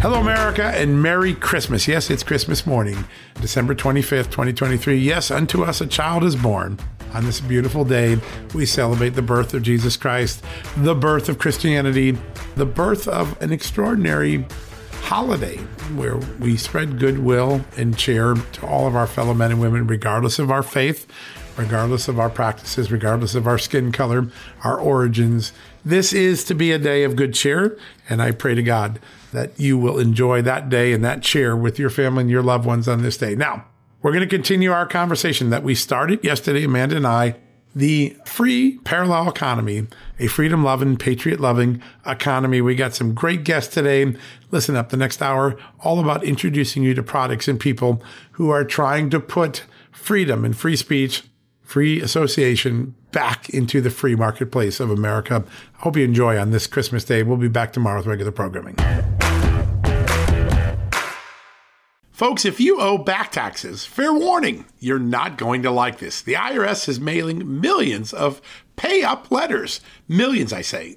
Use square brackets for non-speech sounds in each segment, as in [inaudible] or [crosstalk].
Hello, America, and Merry Christmas. Yes, it's Christmas morning, December 25th, 2023. Yes, unto us a child is born. On this beautiful day, we celebrate the birth of Jesus Christ, the birth of Christianity, the birth of an extraordinary holiday where we spread goodwill and cheer to all of our fellow men and women, regardless of our faith, regardless of our practices, regardless of our skin color, our origins. This is to be a day of good cheer, and I pray to God that you will enjoy that day and that cheer with your family and your loved ones on this day. Now, we're going to continue our conversation that we started yesterday, Amanda and I, the free parallel economy, a freedom loving, patriot loving economy. We got some great guests today. Listen up the next hour, all about introducing you to products and people who are trying to put freedom and free speech, free association back into the free marketplace of America. I hope you enjoy on this Christmas day. We'll be back tomorrow with regular programming. Folks, if you owe back taxes, fair warning, you're not going to like this. The IRS is mailing millions of pay up letters. Millions, I say.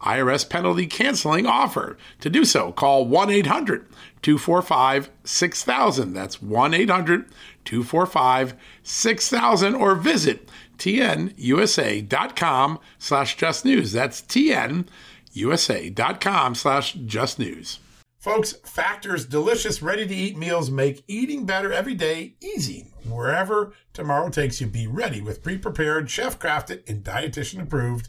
IRS penalty canceling offer. To do so, call 1 800 245 6000. That's 1 800 245 6000 or visit tnusa.com slash just news. That's tnusa.com slash just news. Folks, Factor's delicious, ready to eat meals make eating better every day easy. Wherever tomorrow takes you, be ready with pre prepared, chef crafted, and dietitian approved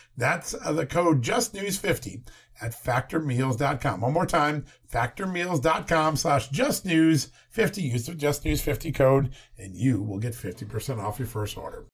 That's uh, the code justnews50 at factormeals.com. One more time, factormeals.com slash justnews50. Use the justnews50 code and you will get 50% off your first order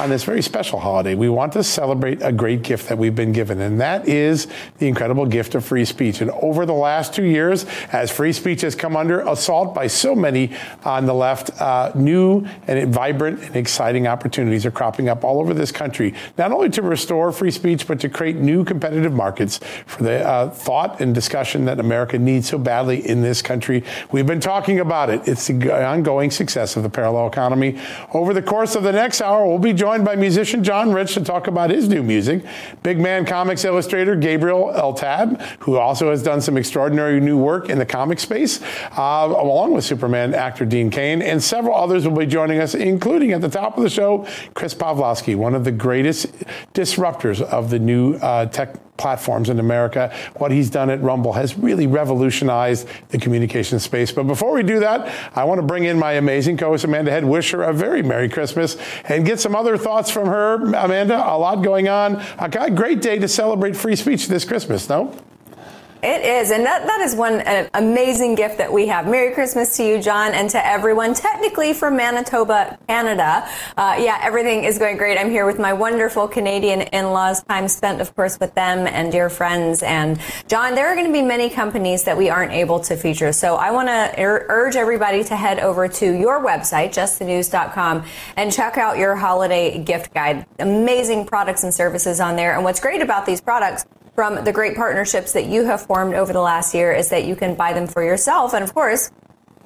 on this very special holiday, we want to celebrate a great gift that we've been given, and that is the incredible gift of free speech. And over the last two years, as free speech has come under assault by so many on the left, uh, new and vibrant and exciting opportunities are cropping up all over this country, not only to restore free speech, but to create new competitive markets for the uh, thought and discussion that America needs so badly in this country. We've been talking about it. It's the ongoing success of the parallel economy. Over the course of the next hour, we'll be joined joined by musician John Rich to talk about his new music. Big Man Comics illustrator Gabriel Eltaeb, who also has done some extraordinary new work in the comic space, uh, along with Superman actor Dean Cain, and several others will be joining us, including at the top of the show, Chris Pavlovski, one of the greatest disruptors of the new uh, tech platforms in America. What he's done at Rumble has really revolutionized the communication space. But before we do that, I want to bring in my amazing co-host Amanda Head, wish her a very Merry Christmas, and get some other thoughts from her. Amanda, a lot going on. A great day to celebrate free speech this Christmas, no? It is, and that, that is one amazing gift that we have. Merry Christmas to you, John, and to everyone, technically from Manitoba, Canada. Uh, yeah, everything is going great. I'm here with my wonderful Canadian in-laws, time spent, of course, with them and dear friends. And John, there are going to be many companies that we aren't able to feature. So I want to ur- urge everybody to head over to your website, justthenews.com, and check out your holiday gift guide. Amazing products and services on there. And what's great about these products from the great partnerships that you have formed over the last year is that you can buy them for yourself. And of course,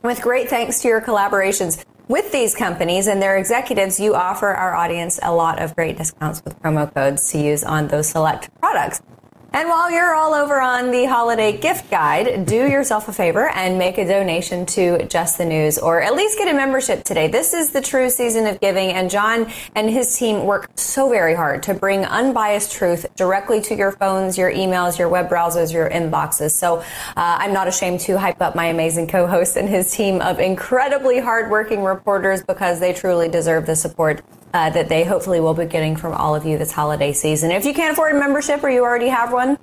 with great thanks to your collaborations with these companies and their executives, you offer our audience a lot of great discounts with promo codes to use on those select products. And while you're all over on the holiday gift guide, do yourself a favor and make a donation to Just the News or at least get a membership today. This is the true season of giving and John and his team work so very hard to bring unbiased truth directly to your phones, your emails, your web browsers, your inboxes. So uh, I'm not ashamed to hype up my amazing co-host and his team of incredibly hardworking reporters because they truly deserve the support uh, that they hopefully will be getting from all of you this holiday season. If you can't afford a membership or you already have one,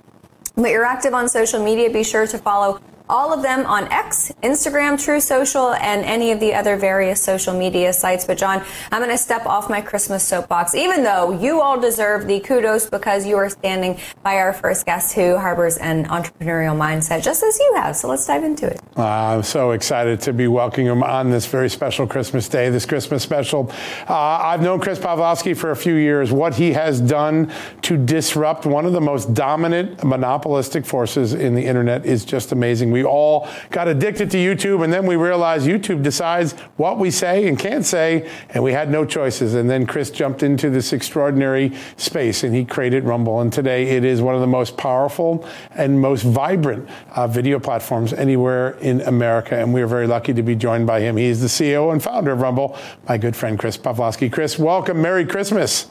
but you're active on social media, be sure to follow all of them on X, Instagram, Truth Social, and any of the other various social media sites. But John, I'm going to step off my Christmas soapbox, even though you all deserve the kudos because you are standing by our first guest who harbors an entrepreneurial mindset, just as you have. So let's dive into it. Uh, I'm so excited to be welcoming him on this very special Christmas day, this Christmas special. Uh, I've known Chris Pavlovski for a few years. What he has done to disrupt one of the most dominant monopolistic forces in the internet is just amazing. We all got addicted to YouTube, and then we realized YouTube decides what we say and can't say, and we had no choices. And then Chris jumped into this extraordinary space, and he created Rumble. And today it is one of the most powerful and most vibrant uh, video platforms anywhere in America. And we are very lucky to be joined by him. He is the CEO and founder of Rumble, my good friend Chris Pavlovski. Chris, welcome. Merry Christmas.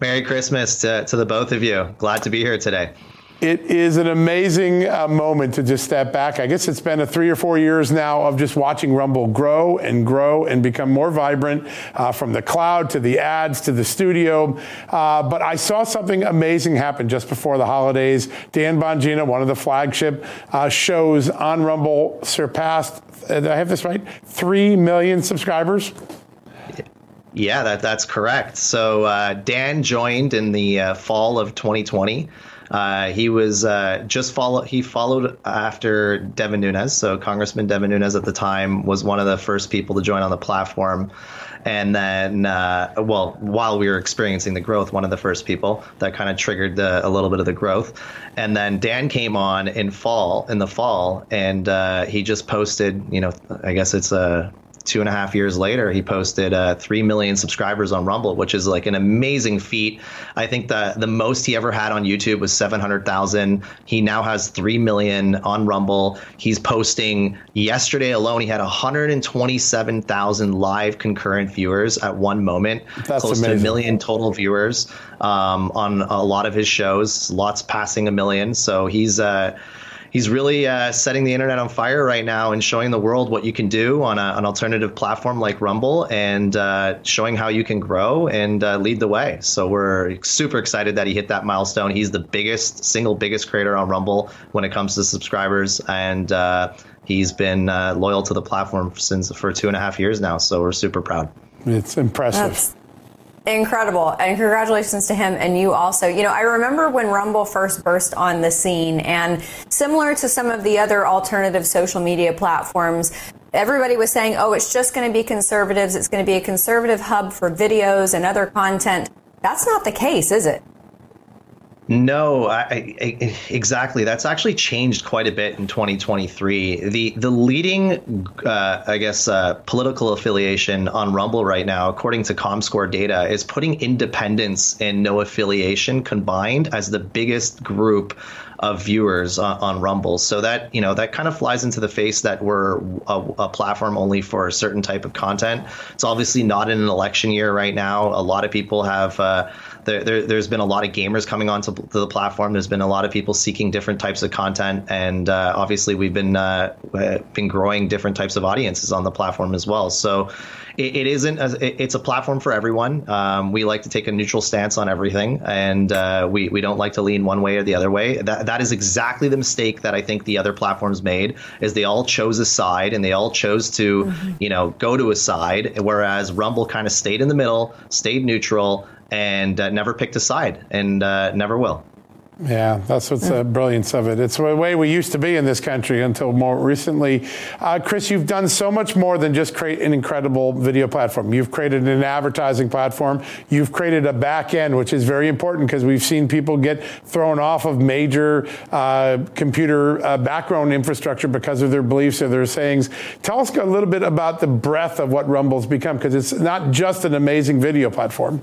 Merry Christmas to, to the both of you. Glad to be here today. It is an amazing uh, moment to just step back. I guess it's been a three or four years now of just watching Rumble grow and grow and become more vibrant uh, from the cloud to the ads to the studio. Uh, but I saw something amazing happen just before the holidays. Dan Bongino, one of the flagship uh, shows on Rumble, surpassed, uh, I have this right, 3 million subscribers. Yeah, that, that's correct. So uh, Dan joined in the fall of 2020. Uh, he was uh, just follow. He followed after Devin Nunes. So Congressman Devin Nunes at the time was one of the first people to join on the platform. And then, uh, well, while we were experiencing the growth, one of the first people that kind of triggered the, a little bit of the growth. And then Dan came on in fall, in the fall, and uh, he just posted. You know, I guess it's a two and a half years later, he posted uh, three million subscribers on Rumble, which is like an amazing feat. I think the the most he ever had on YouTube was seven hundred thousand. He now has three million on Rumble. He's posting yesterday alone. He had one hundred and twenty seven thousand live concurrent viewers at one moment. That's close amazing. to a million total viewers um, on a lot of his shows. Lots passing a million. So he's. Uh, he's really uh, setting the internet on fire right now and showing the world what you can do on a, an alternative platform like Rumble and uh, showing how you can grow and uh, lead the way. So we're super excited that he hit that milestone. He's the biggest, single biggest creator on Rumble when it comes to subscribers, and uh, he's been uh, loyal to the platform since for two and a half years now. So we're super proud. It's impressive. That's incredible. And congratulations to him and you also. You know, I remember when Rumble first burst on the scene, and similar to some of the other alternative social media platforms, everybody was saying, oh, it's just going to be conservatives. It's going to be a conservative hub for videos and other content. That's not the case, is it? No, I, I, exactly. That's actually changed quite a bit in 2023. The the leading, uh, I guess, uh, political affiliation on Rumble right now, according to ComScore data, is putting independents and no affiliation combined as the biggest group of viewers on, on, Rumble. So that you know that kind of flies into the face that we're a, a, platform only for a certain type of content. It's obviously not in an election year right now. A lot of people have. Uh, there, there, has been a lot of gamers coming onto the platform. There's been a lot of people seeking different types of content, and uh, obviously we've been uh, been growing different types of audiences on the platform as well. So it, it isn't. A, it's a platform for everyone. Um, we like to take a neutral stance on everything, and uh, we we don't like to lean one way or the other way. That that is exactly the mistake that I think the other platforms made. Is they all chose a side and they all chose to mm-hmm. you know go to a side, whereas Rumble kind of stayed in the middle, stayed neutral and uh, never picked a side and uh, never will. Yeah, that's what's the brilliance of it. It's the way we used to be in this country until more recently. Uh, Chris, you've done so much more than just create an incredible video platform. You've created an advertising platform. You've created a back end, which is very important because we've seen people get thrown off of major uh, computer uh, background infrastructure because of their beliefs or their sayings. Tell us a little bit about the breadth of what Rumble's become because it's not just an amazing video platform.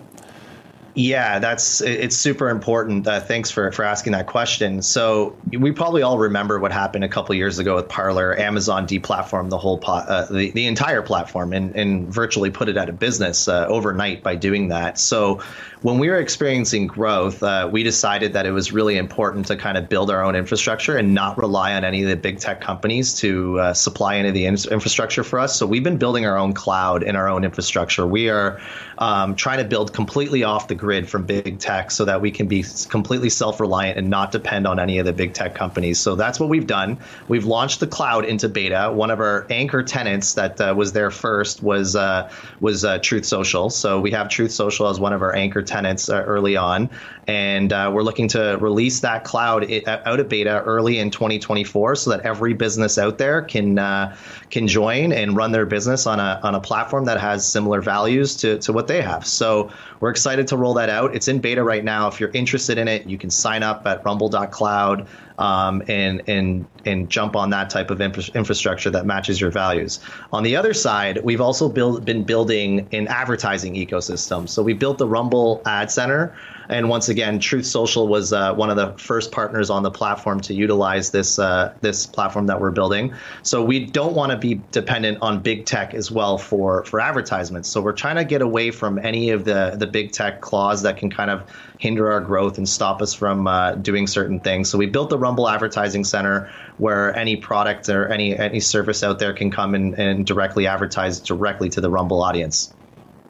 Yeah, that's it's super important. Uh, thanks for for asking that question. So we probably all remember what happened a couple years ago with Parler. Amazon deplatformed the whole uh, the the entire platform and and virtually put it out of business uh, overnight by doing that. So when we were experiencing growth, uh, we decided that it was really important to kind of build our own infrastructure and not rely on any of the big tech companies to uh, supply any of the in- infrastructure for us. So we've been building our own cloud and our own infrastructure. We are um, trying to build completely off the grid from big tech so that we can be completely self reliant and not depend on any of the big tech companies. So that's what we've done. We've launched the cloud into beta. One of our anchor tenants that uh, was there first was uh, was uh, Truth Social. So we have Truth Social as one of our anchor tenants uh, early on, and uh, we're looking to release that cloud out of beta early in 2024, so that every business out there can uh, can join and run their business on a on a platform that has similar values to to what they have. So we're excited to roll that out. It's in beta right now. If you're interested in it, you can sign up at rumble.cloud um, and and and jump on that type of infra- infrastructure that matches your values. On the other side, we've also build, been building an advertising ecosystem. So we built the Rumble Ad Center, and once again, Truth Social was uh, one of the first partners on the platform to utilize this uh, this platform that we're building. So we don't want to be dependent on big tech as well for for advertisements. So we're trying to get away from any of the the big tech claws that can kind of hinder our growth and stop us from uh, doing certain things. So we built the Rumble Advertising Center where any product or any any service out there can come and, and directly advertise directly to the Rumble audience.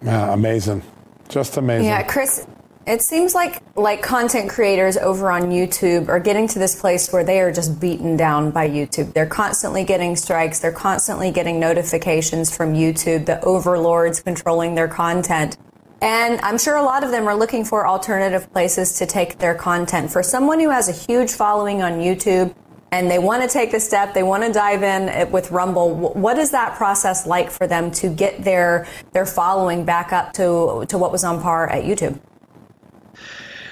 Yeah, amazing. Just amazing. Yeah, Chris, it seems like like content creators over on YouTube are getting to this place where they are just beaten down by YouTube. They're constantly getting strikes, they're constantly getting notifications from YouTube, the overlords controlling their content. And I'm sure a lot of them are looking for alternative places to take their content. For someone who has a huge following on YouTube and they want to take the step, they want to dive in eh, with Rumble, what is that process like for them to get their their following back up to to what was on par at YouTube?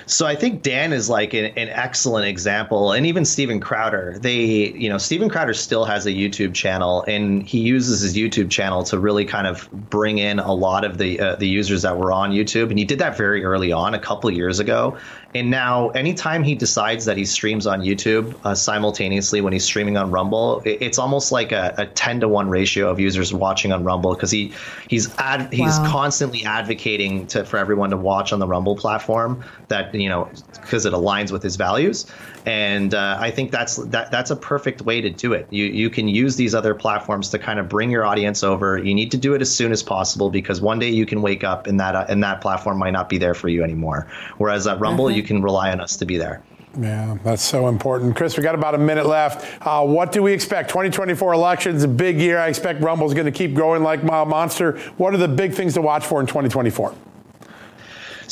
So I think Dan is like an, an, excellent example, and even Steven Crowder. They, you know, Steven Crowder still has a YouTube channel, and he uses his YouTube channel to really kind of bring in a lot of the uh, the users that were on YouTube, and he did that very early on, a couple years ago. And now, anytime he decides that he streams on YouTube uh, simultaneously when he's streaming on Rumble, it, it's almost like a, a, ten to one ratio of users watching on Rumble because he he's ad, he's wow. constantly advocating to for everyone to watch on the Rumble platform that you know because it aligns with his values. And uh, I think that's that that's a perfect way to do it. You you can use these other platforms to kind of bring your audience over. You need to do it as soon as possible because one day you can wake up and that uh, and that platform might not be there for you anymore. Whereas at Rumble, mm-hmm. you can rely on us to be there. Yeah, that's so important. Chris, we got about a minute left. Uh, what do we expect? 2024 elections, a big year. I expect Rumble's going to keep growing like a monster. What are the big things to watch for in 2024?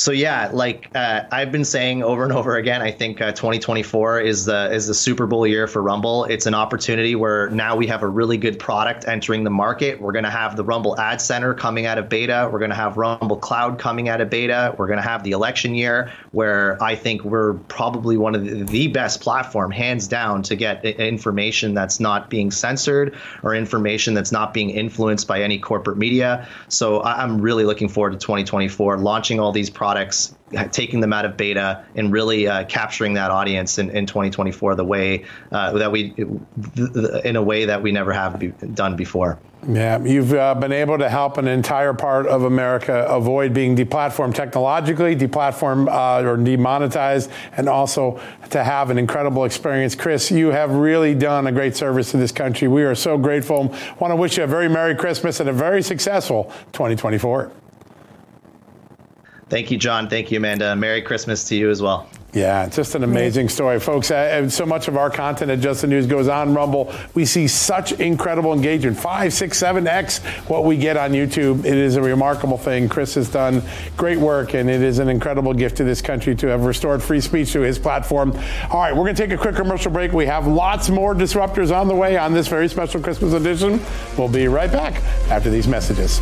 So yeah, like uh, I've been saying over and over again, I think uh, 2024 is the is the Super Bowl year for Rumble. It's an opportunity where now we have a really good product entering the market. We're going to have the Rumble Ad Center coming out of beta. We're going to have Rumble Cloud coming out of beta. We're going to have the election year where I think we're probably one of the, best platform, hands down, to get information that's not being censored or information that's not being influenced by any corporate media. So I'm really looking forward to 2024, launching all these products, taking them out of beta, and really uh, capturing that audience in, in 2024 the way uh, that we, in a way that we never have be done before. Yeah, you've uh, been able to help an entire part of America avoid being deplatformed technologically, deplatformed uh, or demonetized, and also to have an incredible experience. Chris, you have really done a great service to this country. We are so grateful. Want to wish you a very Merry Christmas and a very successful 2024. Thank you, John. Thank you, Amanda. Merry Christmas to you as well. Yeah, it's just an amazing story, folks. Uh, so much of our content at Just the News goes on Rumble. We see such incredible engagement, five, six, seven x what we get on YouTube. It is a remarkable thing. Chris has done great work, and it is an incredible gift to this country to have restored free speech to his platform. All right, we're going to take a quick commercial break. We have lots more disruptors on the way on this very special Christmas edition. We'll be right back after these messages.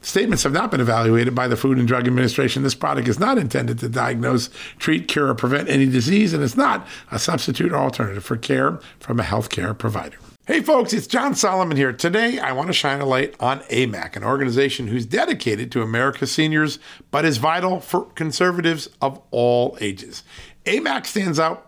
Statements have not been evaluated by the Food and Drug Administration. This product is not intended to diagnose, treat, cure, or prevent any disease, and it's not a substitute or alternative for care from a healthcare provider. Hey folks, it's John Solomon here. Today I want to shine a light on AMAC, an organization who's dedicated to America's seniors, but is vital for conservatives of all ages. AMAC stands out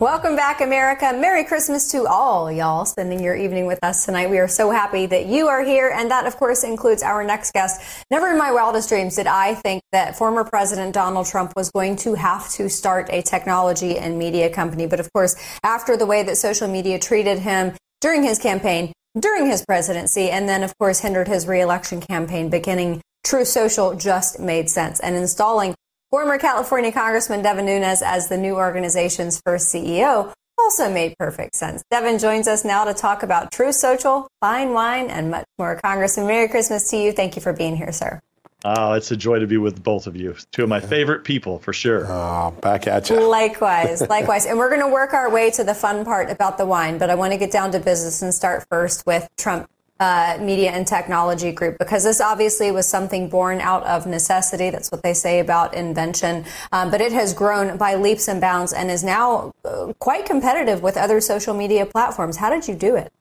Welcome back, America. Merry Christmas to all y'all spending your evening with us tonight. We are so happy that you are here. And that, of course, includes our next guest. Never in my wildest dreams did I think that former President Donald Trump was going to have to start a technology and media company. But of course, after the way that social media treated him during his campaign, during his presidency, and then, of course, hindered his reelection campaign, beginning Truth Social just made sense. And installing Former California Congressman Devin Nunes as the new organization's first CEO also made perfect sense. Devin joins us now to talk about Truth Social, fine wine, and much more. Congressman, Merry Christmas to you. Thank you for being here, sir. Oh, it's a joy to be with both of you. Two of my favorite people, for sure. Oh, back at you. Likewise, [laughs] likewise. and we're going to work our way to the fun part about the wine, but I want to get down to business and start first with Trump uh, Media and Technology Group because this obviously was something born out of necessity. That's what they say about invention. Um, but it has grown by leaps and bounds and is now uh, quite competitive with other social media platforms. How did you do it?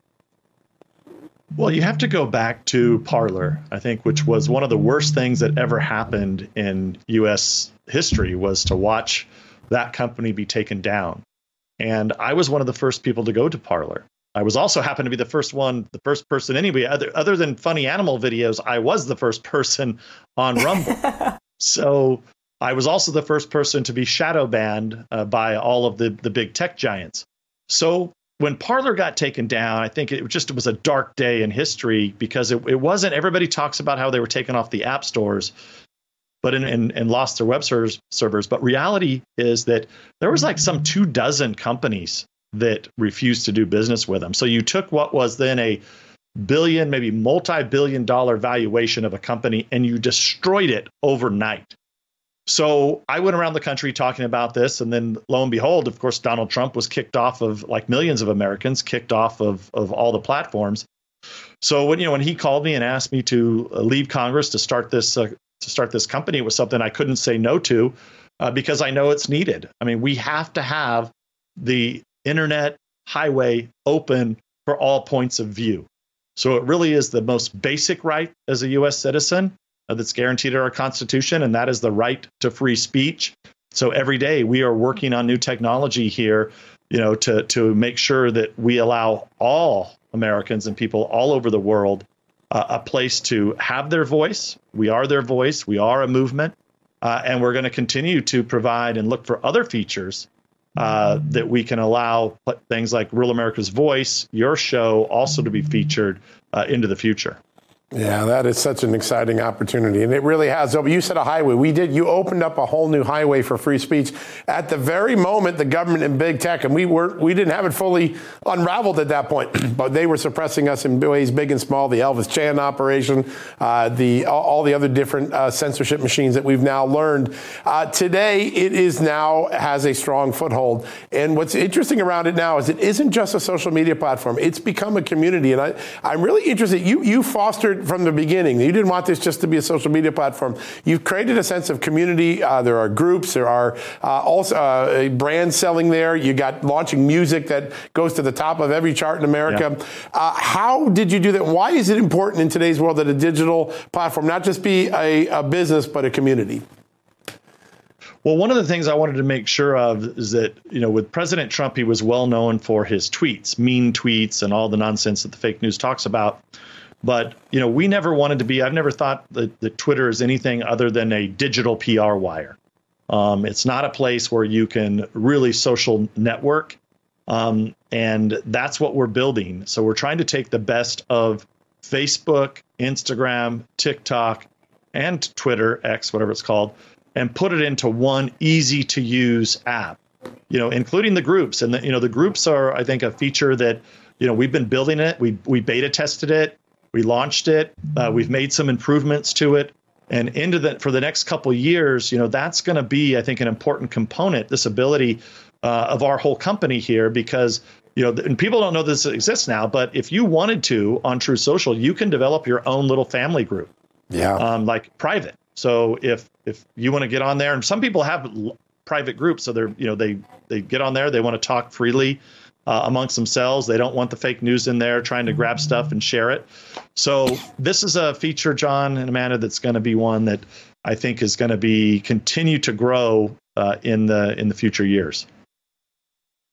Well, you have to go back to Parler, I think, which was one of the worst things that ever happened in U.S. history was to watch that company be taken down. And I was one of the first people to go to Parler. I was also happened to be the first one, the first person anyway. Other other than funny animal videos, I was the first person on Rumble. [laughs] so I was also the first person to be shadow banned uh, by all of the the big tech giants. So when Parler got taken down, I think it just it was a dark day in history because it, it wasn't. Everybody talks about how they were taken off the app stores, but in, in, and lost their web servers, servers. But reality is that there was like some two dozen companies that refused to do business with them. So you took what was then a billion, maybe multi billion dollar valuation of a company and you destroyed it overnight. So I went around the country talking about this, and then lo and behold, of course, Donald Trump was kicked off of like millions of Americans, kicked off of of all the platforms. So when you know when he called me and asked me to uh, leave Congress to start this uh, to start this company, it was something I couldn't say no to uh, because I know it's needed. I mean, we have to have the internet highway open for all points of view. So it really is the most basic right as a U.S. citizen uh, that's guaranteed in our Constitution, and that is the right to free speech. So every day we are working on new technology here, you know, to to make sure that we allow all Americans and people all over the world uh, a place to have their voice. We are their voice. We are a movement, uh, and we're going to continue to provide and look for other features uh, that we can allow things like Real America's Voice, your show, also to be featured uh, into the future. Yeah, that is such an exciting opportunity. And it really has. You said a highway. We did. You opened up a whole new highway for free speech at the very moment the government and big tech, and we were we didn't have it fully unraveled at that point, [clears throat] but they were suppressing us in ways big and small. The Elvis Chan operation, uh, the all the other different uh, censorship machines that we've now learned. Uh, today, it is now has a strong foothold. And what's interesting around it now is it isn't just a social media platform. It's become a community. And I, I'm really interested. You you fostered from the beginning. You didn't want this just to be a social media platform. You've created a sense of community. Uh, there are groups. There are uh, also uh, brand selling there. You got launching music that goes to the top of every chart in America. Yeah. Uh, how did you do that? Why is it important in today's world that a digital platform not just be a, a business but a community? Well, one of the things I wanted to make sure of is that, you know, with President Trump, he was well known for his tweets, mean tweets, and all the nonsense that the fake news talks about. But you know, we never wanted to be. I've never thought that, that Twitter is anything other than a digital PR wire. Um, it's not a place where you can really social network, um, and that's what we're building. So we're trying to take the best of Facebook, Instagram, TikTok, and Twitter X, whatever it's called, and put it into one easy to use app. You know, including the groups, and the, you know the groups are, I think, a feature that you know we've been building it. We we beta tested it. We launched it. Uh, we've made some improvements to it, and into the for the next couple years, you know, that's going to be, I think, an important component. This ability uh, of our whole company here, because you know, and people don't know this exists now. But if you wanted to on Truth Social, you can develop your own little family group. Yeah. Um, like private. So if if you want to get on there, and some people have private groups, so they're you know they they get on there, they want to talk freely uh, amongst themselves. They don't want the fake news in there trying to grab stuff and share it. So this is a feature, John and Amanda, that's going to be one that I think is going to be continue to grow uh, in the in the future years.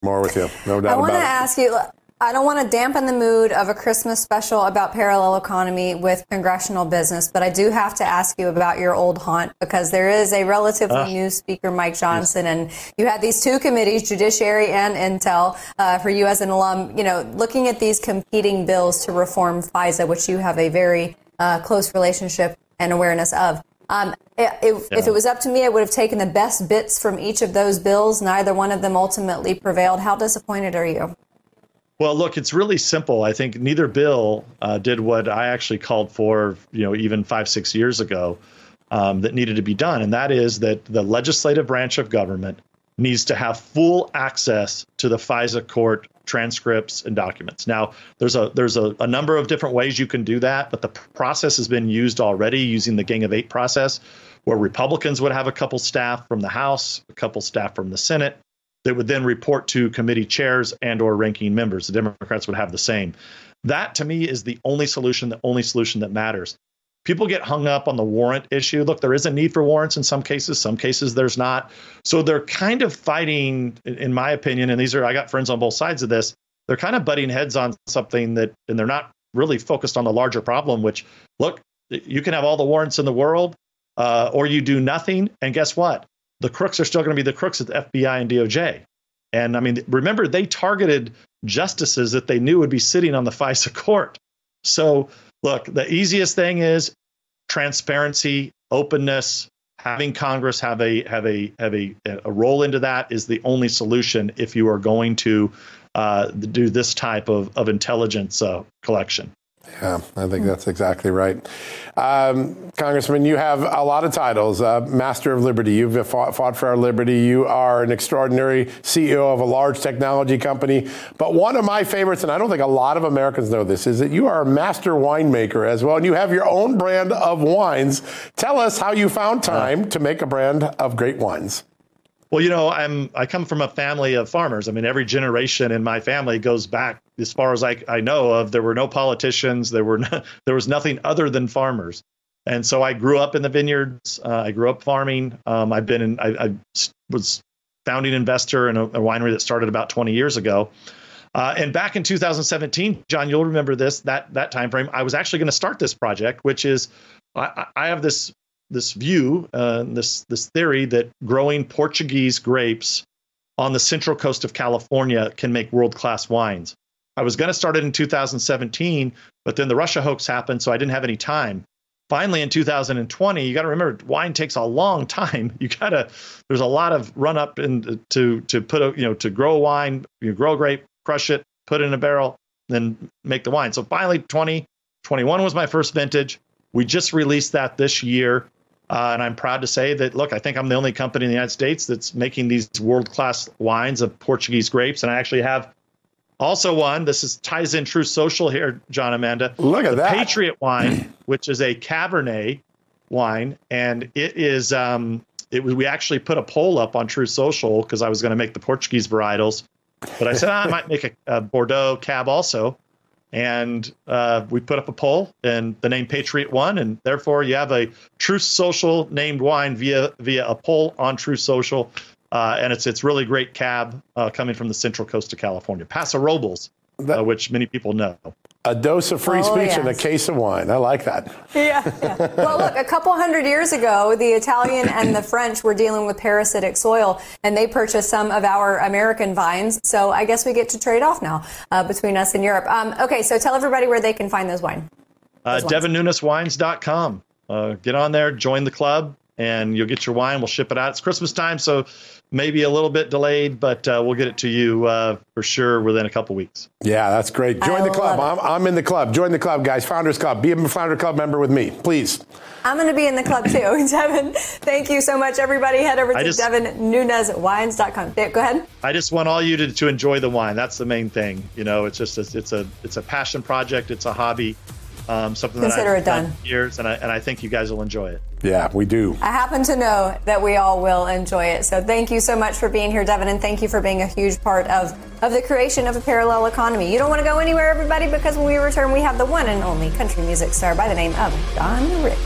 More with you, no doubt about it. I want to ask you. I don't want to dampen the mood of a Christmas special about parallel economy with congressional business, but I do have to ask you about your old haunt because there is a relatively Ah. new Speaker, Mike Johnson, and you had these two committees, Judiciary and Intel, uh, for you as an alum, you know, looking at these competing bills to reform FISA, which you have a very uh, close relationship and awareness of. Um, if, if it was up to me, I would have taken the best bits from each of those bills. Neither one of them ultimately prevailed. How disappointed are you? Well, look, it's really simple. I think neither bill uh, did what I actually called for, you know, even five, six years ago, um, that needed to be done, and that is that the legislative branch of government needs to have full access to the FISA court transcripts and documents. Now, there's a there's a, a number of different ways you can do that, but the process has been used already using the Gang of Eight process, where Republicans would have a couple staff from the House, a couple staff from the Senate, that would then report to committee chairs and or ranking members. The Democrats would have the same. That to me is the only solution, the only solution that matters. People get hung up on the warrant issue. Look, there is a need for warrants in some cases, some cases there's not. So they're kind of fighting, in my opinion, and these are I got friends on both sides of this. They're kind of butting heads on something that, and they're not really focused on the larger problem. Which, look, you can have all the warrants in the world, uh, or you do nothing, and guess what? The crooks are still going to be the crooks at the FBI and DOJ. And I mean, remember, they targeted justices that they knew would be sitting on the FISA court. So, look, the easiest thing is transparency, openness, having Congress have a have a have a, a role into that is the only solution if you are going to uh, do this type of of intelligence uh, collection. Yeah, I think that's exactly right. Um, Congressman, you have a lot of titles. Uh, Master of Liberty. You've fought, fought, for our liberty. You are an extraordinary CEO of a large technology company. But one of my favorites, and I don't think a lot of Americans know this, is that you are a master winemaker as well, and you have your own brand of wines. Tell us how you found time to make a brand of great wines. Well, you know, I'm I come from a family of farmers. I mean, every generation in my family goes back as far as I, I know of. There were no politicians. There were no, [laughs] there was nothing other than farmers. And so I grew up in the vineyards. Uh, I grew up farming. Um, I've been in. I, I, was founding investor in a, a, winery that started about 20 years ago. Uh, and back in 2017, John, you'll remember this that that time frame. I was actually going to start this project, which is I, I have this this view, uh, this this theory that growing Portuguese grapes on the central coast of California can make world class wines. I was going to start it in 2017, but then the Russia hoax happened, so I didn't have any time. Finally, in 2020, you got to remember wine takes a long [laughs] time. You got to there's a lot of run up and to to put a you know to grow wine, you grow a grape, crush it, put it in a barrel, then make the wine. So finally, 2021 was my first vintage. We just released that this year. Uh, and I'm proud to say that, look, I think I'm the only company in the United States that's making these world class wines of Portuguese grapes. And I actually have also one. This is ties in Truth Social here, John Amanda. Look at that. Patriot [clears throat] wine, which is a Cabernet wine. And it is, um, it was, we actually put a poll up on Truth Social because I was going to make the Portuguese varietals. But I said, ah, I might make a, a Bordeaux cab also and uh, we put up a poll, and the name Patriot won, and therefore you have a Truth Social named wine via via a poll on Truth Social, uh, and it's it's really great cab uh, coming from the Central Coast of California, Paso Robles, uh, which many people know. A dose of free Oh, speech yes. and a case of wine. I like that. [laughs] Yeah, yeah. Well, look, a couple hundred years ago, the Italian and the French were dealing with parasitic soil, and they purchased some of our American vines. So I guess we get to trade off now uh, between us and Europe. Um, okay, so tell everybody where they can find those wine. Uh, Those wines. DevinNunesWines.com. Uh, get on there, join the club, and you'll get your wine. We'll ship it out. It's Christmas time, so maybe a little bit delayed, but uh, we'll get it to you uh, for sure within a couple weeks. Yeah, that's great. Join I the club. I'm, I'm in the club. Join the club, guys. Founders Club. Be a Founder Club member with me, please. I'm going to be in the club too. [laughs] Devin, thank you so much, everybody. Head over to just- DevinNunesWines.com. Yeah, Go ahead. I just want all you to, to enjoy the wine. That's the main thing. You know, it's just a, it's a it's a passion project. It's a hobby. Um, something Consider that I've it done. for years, and I and I think you guys will enjoy it. Yeah, we do. I happen to know that we all will enjoy it. So thank you so much for being here, Devin, and thank you for being a huge part of, of the creation of a parallel economy. You don't want to go anywhere, everybody, because when we return, we have the one and only country music star by the name of John Rich.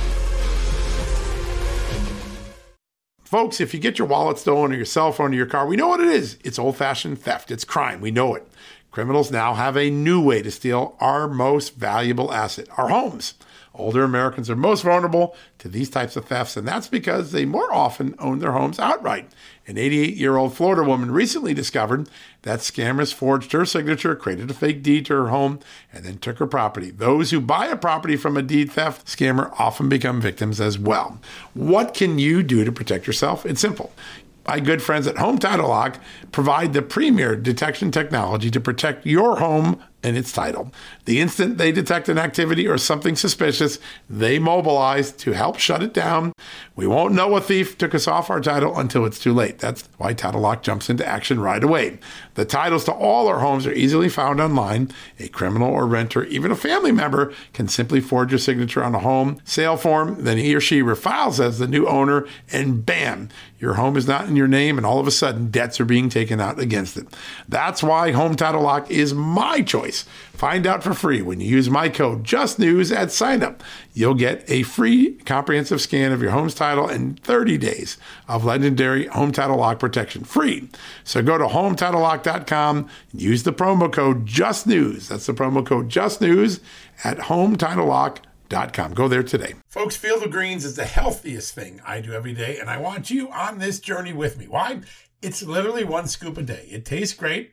Folks, if you get your wallet stolen or your cell phone or your car, we know what it is. It's old fashioned theft, it's crime. We know it. Criminals now have a new way to steal our most valuable asset, our homes. Older Americans are most vulnerable to these types of thefts, and that's because they more often own their homes outright. An 88 year old Florida woman recently discovered that scammers forged her signature, created a fake deed to her home, and then took her property. Those who buy a property from a deed theft scammer often become victims as well. What can you do to protect yourself? It's simple. My good friends at Home Title Lock provide the premier detection technology to protect your home and its title. The instant they detect an activity or something suspicious, they mobilize to help shut it down. We won't know a thief took us off our title until it's too late. That's why Title Lock jumps into action right away. The titles to all our homes are easily found online. A criminal or renter, even a family member, can simply forge your signature on a home sale form. Then he or she refiles as the new owner, and bam, your home is not in your name, and all of a sudden, debts are being taken out against it. That's why Home Title Lock is my choice. Find out for free when you use my code JustNews at signup. You'll get a free comprehensive scan of your home's title and 30 days of legendary Home Title Lock protection free. So go to HomeTitleLock.com and use the promo code JustNews. That's the promo code JustNews at HomeTitleLock.com Com. Go there today. Folks, Field of Greens is the healthiest thing I do every day, and I want you on this journey with me. Why? It's literally one scoop a day. It tastes great.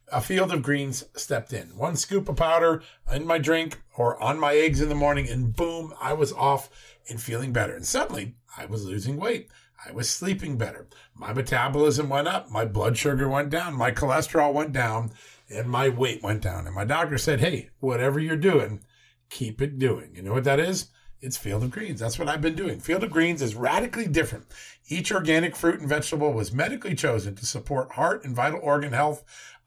A field of greens stepped in. One scoop of powder in my drink or on my eggs in the morning, and boom, I was off and feeling better. And suddenly, I was losing weight. I was sleeping better. My metabolism went up. My blood sugar went down. My cholesterol went down. And my weight went down. And my doctor said, hey, whatever you're doing, keep it doing. You know what that is? It's Field of Greens. That's what I've been doing. Field of Greens is radically different. Each organic fruit and vegetable was medically chosen to support heart and vital organ health.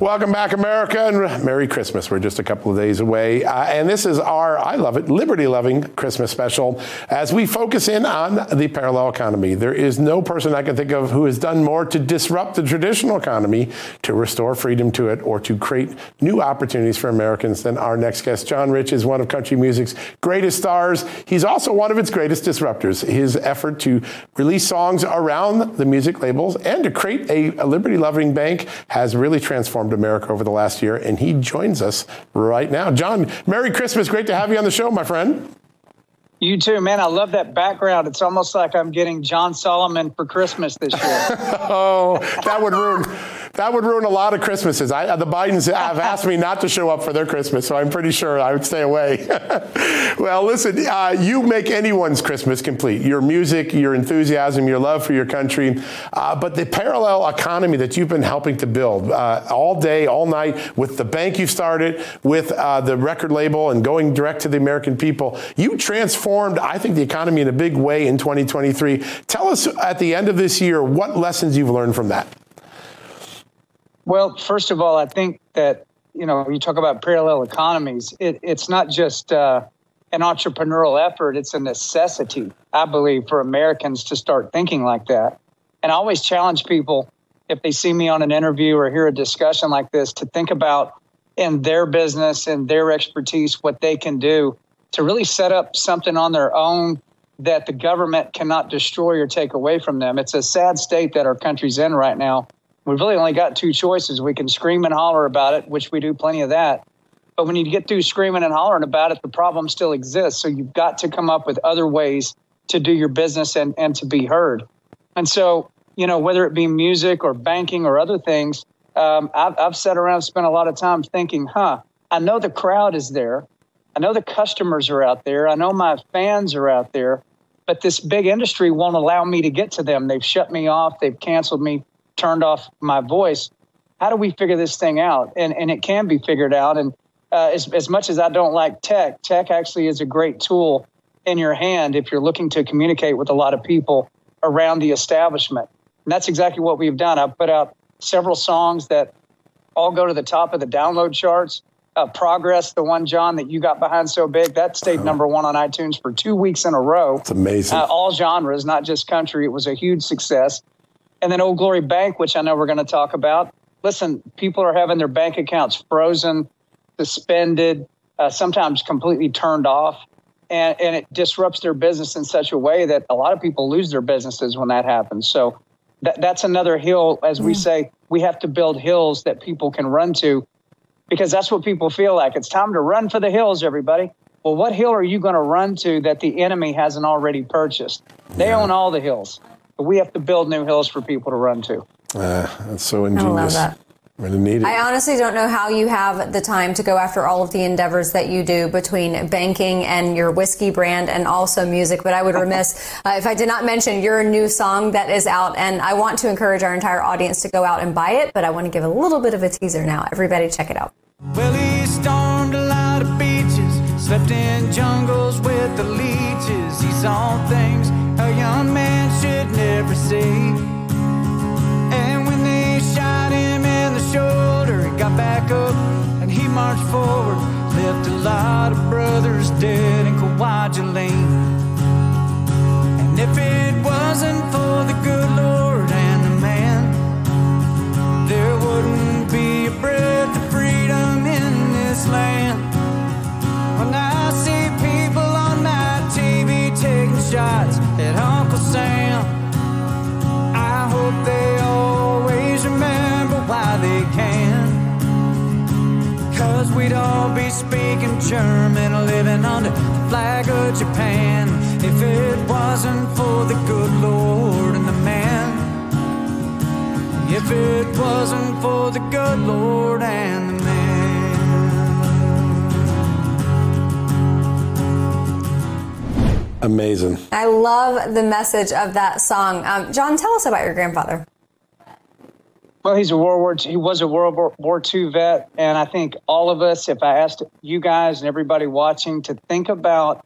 Welcome back, America, and Merry Christmas. We're just a couple of days away. Uh, and this is our, I love it, liberty loving Christmas special as we focus in on the parallel economy. There is no person I can think of who has done more to disrupt the traditional economy, to restore freedom to it, or to create new opportunities for Americans than our next guest. John Rich is one of country music's greatest stars. He's also one of its greatest disruptors. His effort to release songs around the music labels and to create a, a liberty loving bank has really transformed America over the last year, and he joins us right now. John, Merry Christmas. Great to have you on the show, my friend. You too, man. I love that background. It's almost like I'm getting John Solomon for Christmas this year. [laughs] oh, that would ruin that would ruin a lot of Christmases. I, the Bidens [laughs] have asked me not to show up for their Christmas, so I'm pretty sure I would stay away. [laughs] well, listen, uh, you make anyone's Christmas complete. Your music, your enthusiasm, your love for your country, uh, but the parallel economy that you've been helping to build uh, all day, all night, with the bank you started, with uh, the record label, and going direct to the American people, you transformed, I think, the economy in a big way in 2023. Tell us at the end of this year what lessons you've learned from that. Well, first of all, I think that you know you talk about parallel economies. It, it's not just uh, an entrepreneurial effort; it's a necessity, I believe, for Americans to start thinking like that. And I always challenge people if they see me on an interview or hear a discussion like this to think about in their business and their expertise what they can do to really set up something on their own that the government cannot destroy or take away from them. It's a sad state that our country's in right now we've really only got two choices. We can scream and holler about it, which we do plenty of that. But when you get through screaming and hollering about it, the problem still exists. So you've got to come up with other ways to do your business and, and to be heard. And so, you know, whether it be music or banking or other things, um, I've, I've sat around, spent a lot of time thinking, huh, I know the crowd is there. I know the customers are out there. I know my fans are out there, but this big industry won't allow me to get to them. They've shut me off. They've canceled me, turned off my voice. How do we figure this thing out? And, and it can be figured out. And uh, as, as much as I don't like tech, tech actually is a great tool in your hand if you're looking to communicate with a lot of people around the establishment. And that's exactly what we've done. I've put out several songs that all go to the top of the download charts. Uh, Progress, the one, John, that you got behind so big, that stayed number one on iTunes for two weeks in a row. It's amazing. Uh, all genres, not just country. It was a huge success. And then Old Glory Bank, which I know we're going to talk about. Listen, people are having their bank accounts frozen, suspended, uh, sometimes completely turned off. And, and it disrupts their business in such a way that a lot of people lose their businesses when that happens. So that, that's another hill, as we say, we have to build hills that people can run to because that's what people feel like. It's time to run for the hills, everybody. Well, what hill are you going to run to that the enemy hasn't already purchased? They yeah. own all the hills, but we have to build new hills for people to run to. Uh, that's so ingenious. I love that. Really need it. I honestly don't know how you have the time to go after all of the endeavors that you do between banking and your whiskey brand and also music. But I would remiss [laughs] uh, if I did not mention your new song that is out. And I want to encourage our entire audience to go out and buy it. But I want to give a little bit of a teaser now. Everybody check it out. Well, he stormed a lot of beaches, slept in jungles with the leeches. He's all things a young man should never see. shoulder, he got back up and he marched forward. Left a lot of brothers dead in Kwajalein. And if it wasn't for the good Lord and the man, there wouldn't be a breath of freedom in this land. When I see people on my TV taking shots at Uncle Sam, hope they always remember why they Cause we'd all be speaking German, living under the flag of Japan. If it wasn't for the good Lord and the man. If it wasn't for the good Lord and the Amazing. I love the message of that song. Um, John, tell us about your grandfather. Well, he's a World War he was a World War II vet, and I think all of us, if I asked you guys and everybody watching to think about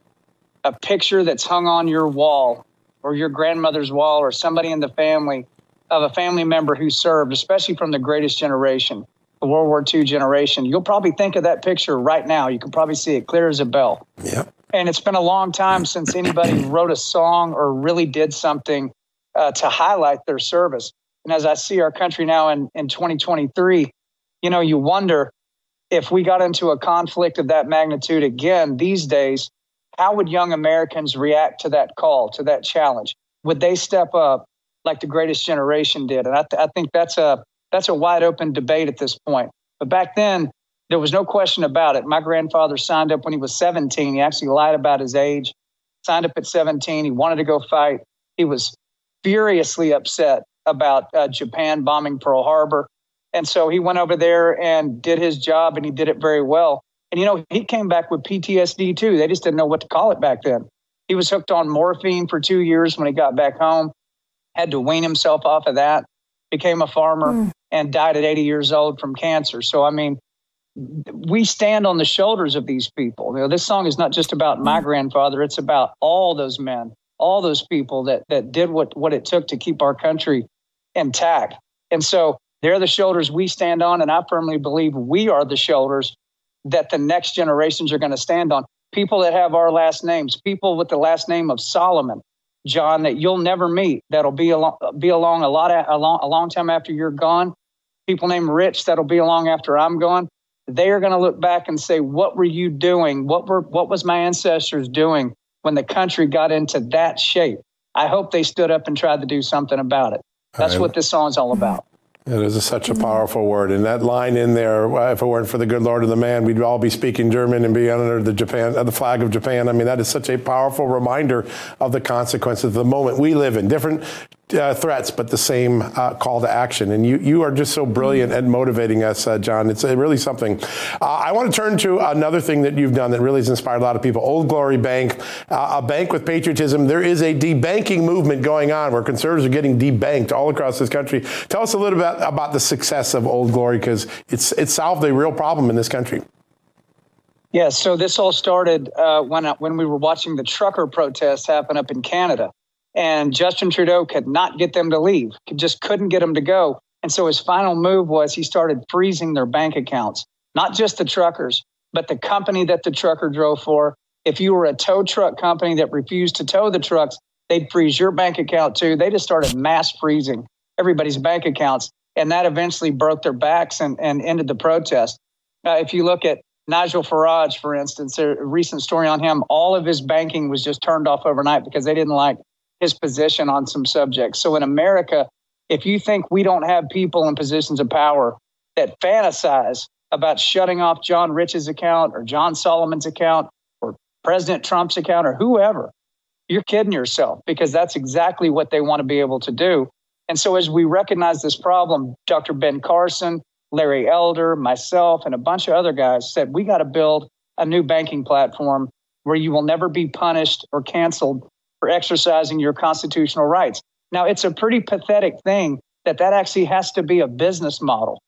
a picture that's hung on your wall or your grandmother's wall or somebody in the family of a family member who served, especially from the greatest generation, the World War II generation, you'll probably think of that picture right now. You can probably see it clear as a bell. Yep. And it's been a long time [coughs] since anybody wrote a song or really did something uh, to highlight their service. And as I see our country now in, in 2023, you know, you wonder if we got into a conflict of that magnitude again these days, how would young Americans react to that call, to that challenge? Would they step up like the greatest generation did? And I, th- I think that's a that's a wide open debate at this point. But back then, there was no question about it. My grandfather signed up when he was 17. He actually lied about his age. Signed up at 17. He wanted to go fight. He was furiously upset about uh, Japan bombing Pearl Harbor. And so he went over there and did his job and he did it very well. And, you know, he came back with PTSD too. They just didn't know what to call it back then. He was hooked on morphine for two years when he got back home, had to wean himself off of that, became a farmer, mm. and died at 80 years old from cancer. So, I mean, we stand on the shoulders of these people. You know, this song is not just about my grandfather, it's about all those men, all those people that, that did what, what it took to keep our country intact. And so they're the shoulders we stand on. And I firmly believe we are the shoulders that the next generations are going to stand on. People that have our last names, people with the last name of Solomon, John, that you'll never meet, that'll be along, be along a lot of, a long, a long time after you're gone. People named Rich, that'll be along after I'm gone. They are going to look back and say, "What were you doing? What were what was my ancestors doing when the country got into that shape?" I hope they stood up and tried to do something about it. That's what this song is all about. It is a, such a powerful word, and that line in there, "If it weren't for the good Lord of the man, we'd all be speaking German and be under the Japan, uh, the flag of Japan." I mean, that is such a powerful reminder of the consequences of the moment we live in. Different uh, threats, but the same uh, call to action. And you, you are just so brilliant at motivating us, uh, John. It's uh, really something. Uh, I want to turn to another thing that you've done that really has inspired a lot of people. Old Glory Bank, uh, a bank with patriotism. There is a debanking movement going on where conservatives are getting debanked all across this country. Tell us a little bit about the success of Old Glory because it's it's solved a real problem in this country. Yeah, so this all started when when we were watching the trucker protests happen up in Canada and Justin Trudeau could not get them to leave, just couldn't get them to go. And so his final move was he started freezing their bank accounts, not just the truckers, but the company that the trucker drove for. If you were a tow truck company that refused to tow the trucks, they'd freeze your bank account too. They just started mass freezing everybody's bank accounts. And that eventually broke their backs and, and ended the protest. Uh, if you look at Nigel Farage, for instance, a recent story on him, all of his banking was just turned off overnight because they didn't like his position on some subjects. So in America, if you think we don't have people in positions of power that fantasize about shutting off John Rich's account or John Solomon's account or President Trump's account or whoever, you're kidding yourself because that's exactly what they want to be able to do. And so as we recognize this problem, Dr. Ben Carson, Larry Elder, myself, and a bunch of other guys said we got to build a new banking platform where you will never be punished or canceled for exercising your constitutional rights. Now, it's a pretty pathetic thing that that actually has to be a business model,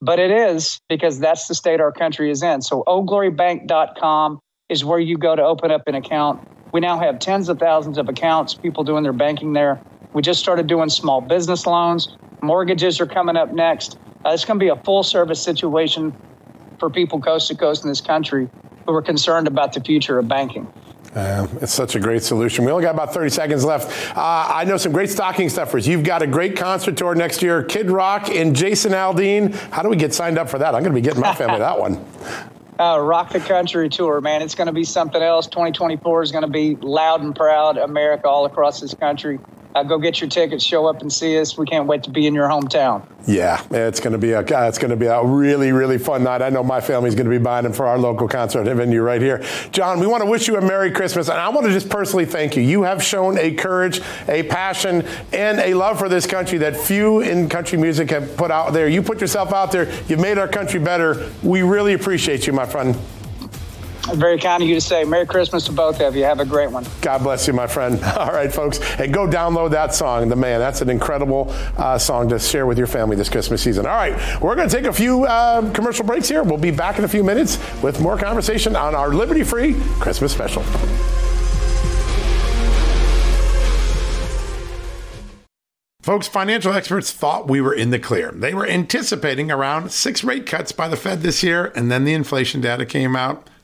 but it is because that's the state our country is in. So, oldglorybank.com is where you go to open up an account. We now have tens of thousands of accounts, people doing their banking there. We just started doing small business loans. Mortgages are coming up next. Uh, it's going to be a full service situation for people coast to coast in this country who are concerned about the future of banking. Uh, it's such a great solution. We only got about 30 seconds left. Uh, I know some great stocking stuffers. You've got a great concert tour next year. Kid Rock and Jason Aldean. How do we get signed up for that? I'm going to be getting my family that one. [laughs] Uh, rock the country tour, man. It's going to be something else. 2024 is going to be loud and proud America all across this country uh, go get your tickets, show up and see us. We can't wait to be in your hometown. Yeah, it's going to be a it's going to be a really really fun night. I know my family's going to be buying them for our local concert venue right here. John, we want to wish you a Merry Christmas, and I want to just personally thank you. You have shown a courage, a passion, and a love for this country that few in country music have put out there. You put yourself out there. You've made our country better. We really appreciate you, my friend. Very kind of you to say. Merry Christmas to both of you. Have a great one. God bless you, my friend. [laughs] All right, folks. And go download that song. The man, that's an incredible uh, song to share with your family this Christmas season. All right, we're going to take a few uh, commercial breaks here. We'll be back in a few minutes with more conversation on our Liberty Free Christmas special. Folks, financial experts thought we were in the clear. They were anticipating around six rate cuts by the Fed this year, and then the inflation data came out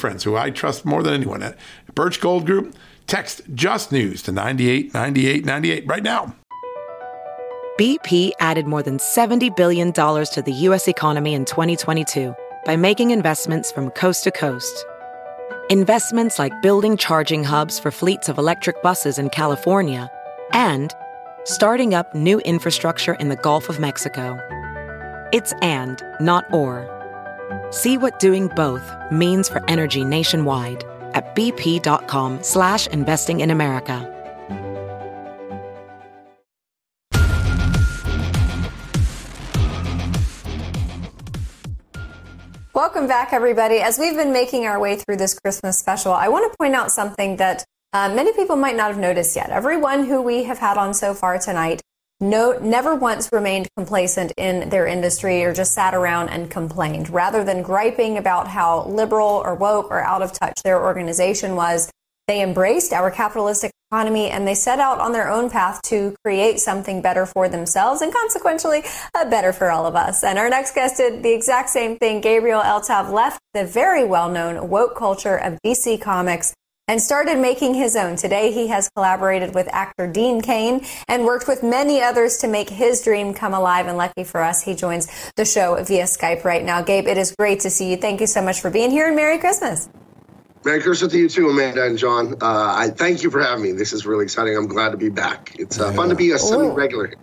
friends who I trust more than anyone at Birch Gold Group. Text Just News to 989898 right now. BP added more than $70 billion to the U.S. economy in 2022 by making investments from coast to coast. Investments like building charging hubs for fleets of electric buses in California and starting up new infrastructure in the Gulf of Mexico. It's and, not or. See what doing both means for energy nationwide at bp.com slash investing in America. Welcome back, everybody. As we've been making our way through this Christmas special, I want to point out something that uh, many people might not have noticed yet. Everyone who we have had on so far tonight no, never once remained complacent in their industry or just sat around and complained. Rather than griping about how liberal or woke or out of touch their organization was, they embraced our capitalistic economy and they set out on their own path to create something better for themselves and consequently uh, better for all of us. And our next guest did the exact same thing. Gabriel Eltaeb left the very well known woke culture of DC Comics and started making his own. Today, he has collaborated with actor Dean Cain and worked with many others to make his dream come alive. And lucky for us, he joins the show via Skype right now. Gabe, it is great to see you. Thank you so much for being here and Merry Christmas. Merry Christmas to you too, Amanda and John. Uh, I thank you for having me. This is really exciting. I'm glad to be back. It's uh, fun to be a semi-regular.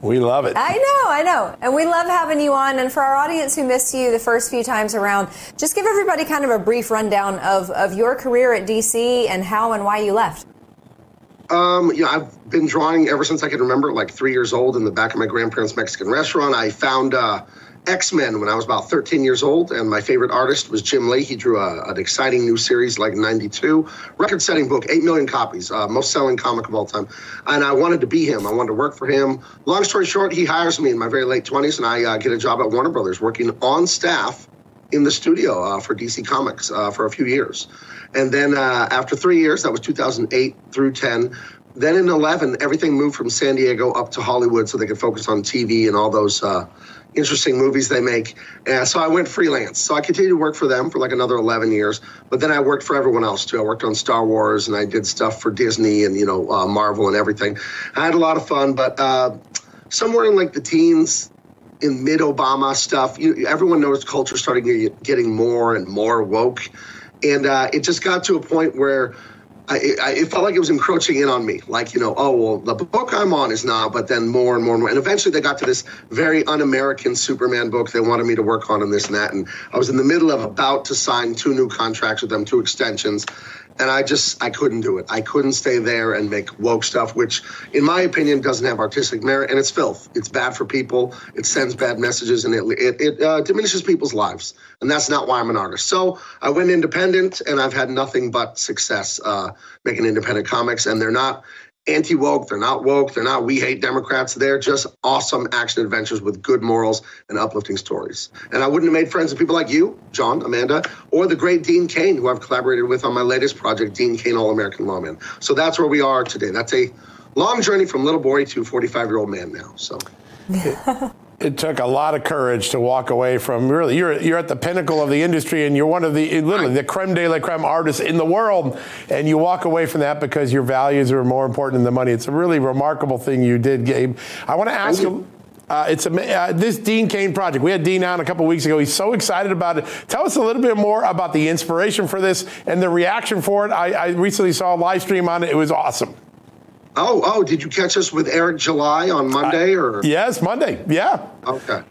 We love it. I know, I know. And we love having you on. And for our audience who missed you the first few times around, just give everybody kind of a brief rundown of, of your career at DC and how and why you left. Um, you know, I've been drawing ever since I can remember, like three years old in the back of my grandparents' Mexican restaurant. I found uh, X Men when I was about 13 years old, and my favorite artist was Jim Lee. He drew a, an exciting new series like 92, record setting book, 8 million copies, uh, most selling comic of all time. And I wanted to be him. I wanted to work for him. Long story short, he hires me in my very late 20s, and I uh, get a job at Warner Brothers working on staff in the studio uh, for DC Comics uh, for a few years. And then uh, after three years, that was 2008 through 10, then in 11, everything moved from San Diego up to Hollywood so they could focus on TV and all those uh, interesting movies they make. And so I went freelance. So I continued to work for them for like another 11 years. But then I worked for everyone else too. I worked on Star Wars and I did stuff for Disney and, you know, uh, Marvel and everything. I had a lot of fun, but uh, somewhere in like the teens, in mid Obama stuff, you, everyone noticed culture started getting more and more woke. And uh, it just got to a point where I, I, it felt like it was encroaching in on me. Like, you know, oh, well, the book I'm on is not, but then more and more and more. And eventually they got to this very un American Superman book they wanted me to work on and this and that. And I was in the middle of about to sign two new contracts with them, two extensions and I just I couldn't do it. I couldn't stay there and make woke stuff, which, in my opinion, doesn't have artistic merit, and it's filth. It's bad for people. It sends bad messages, and it it, it uh, diminishes people's lives, and that's not why I'm an artist. So I went independent, and I've had nothing but success uh, making independent comics, and they're not anti woke. They're not woke. They're not we hate Democrats. They're just awesome action adventures with good morals and uplifting stories. And I wouldn't have made friends with people like you, John, Amanda, or the great Dean Cain, who I've collaborated with on my latest project, Dean Cain All American Lawman. So that's where we are today. That's a long journey from little boy to 45 year old man now. So. [laughs] it took a lot of courage to walk away from really you're you're at the pinnacle of the industry and you're one of the literally the creme de la creme artists in the world and you walk away from that because your values are more important than the money it's a really remarkable thing you did gabe i want to ask you uh, it's a, uh, this Dean Cain project. We had Dean on a couple weeks ago. He's so excited about it. Tell us a little bit more about the inspiration for this and the reaction for it. I, I recently saw a live stream on it. It was awesome. Oh, oh, did you catch us with Eric July on Monday or? Yes, Monday. Yeah. Okay.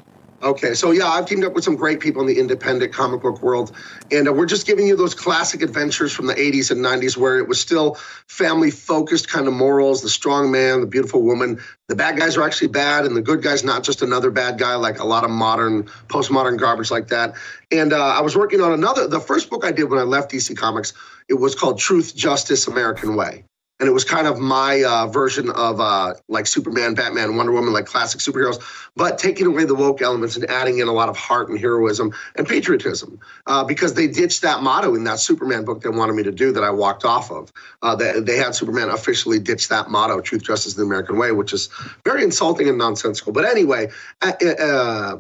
Okay, so yeah, I've teamed up with some great people in the independent comic book world, and uh, we're just giving you those classic adventures from the 80s and 90s where it was still family focused kind of morals the strong man, the beautiful woman. The bad guys are actually bad, and the good guy's not just another bad guy like a lot of modern, postmodern garbage like that. And uh, I was working on another, the first book I did when I left DC Comics, it was called Truth, Justice, American Way and it was kind of my uh, version of uh, like Superman, Batman, Wonder Woman, like classic superheroes, but taking away the woke elements and adding in a lot of heart and heroism and patriotism uh, because they ditched that motto in that Superman book they wanted me to do that I walked off of. Uh, they, they, had Superman officially ditch that motto, truth, justice, the American way, which is very insulting and nonsensical. But anyway, uh,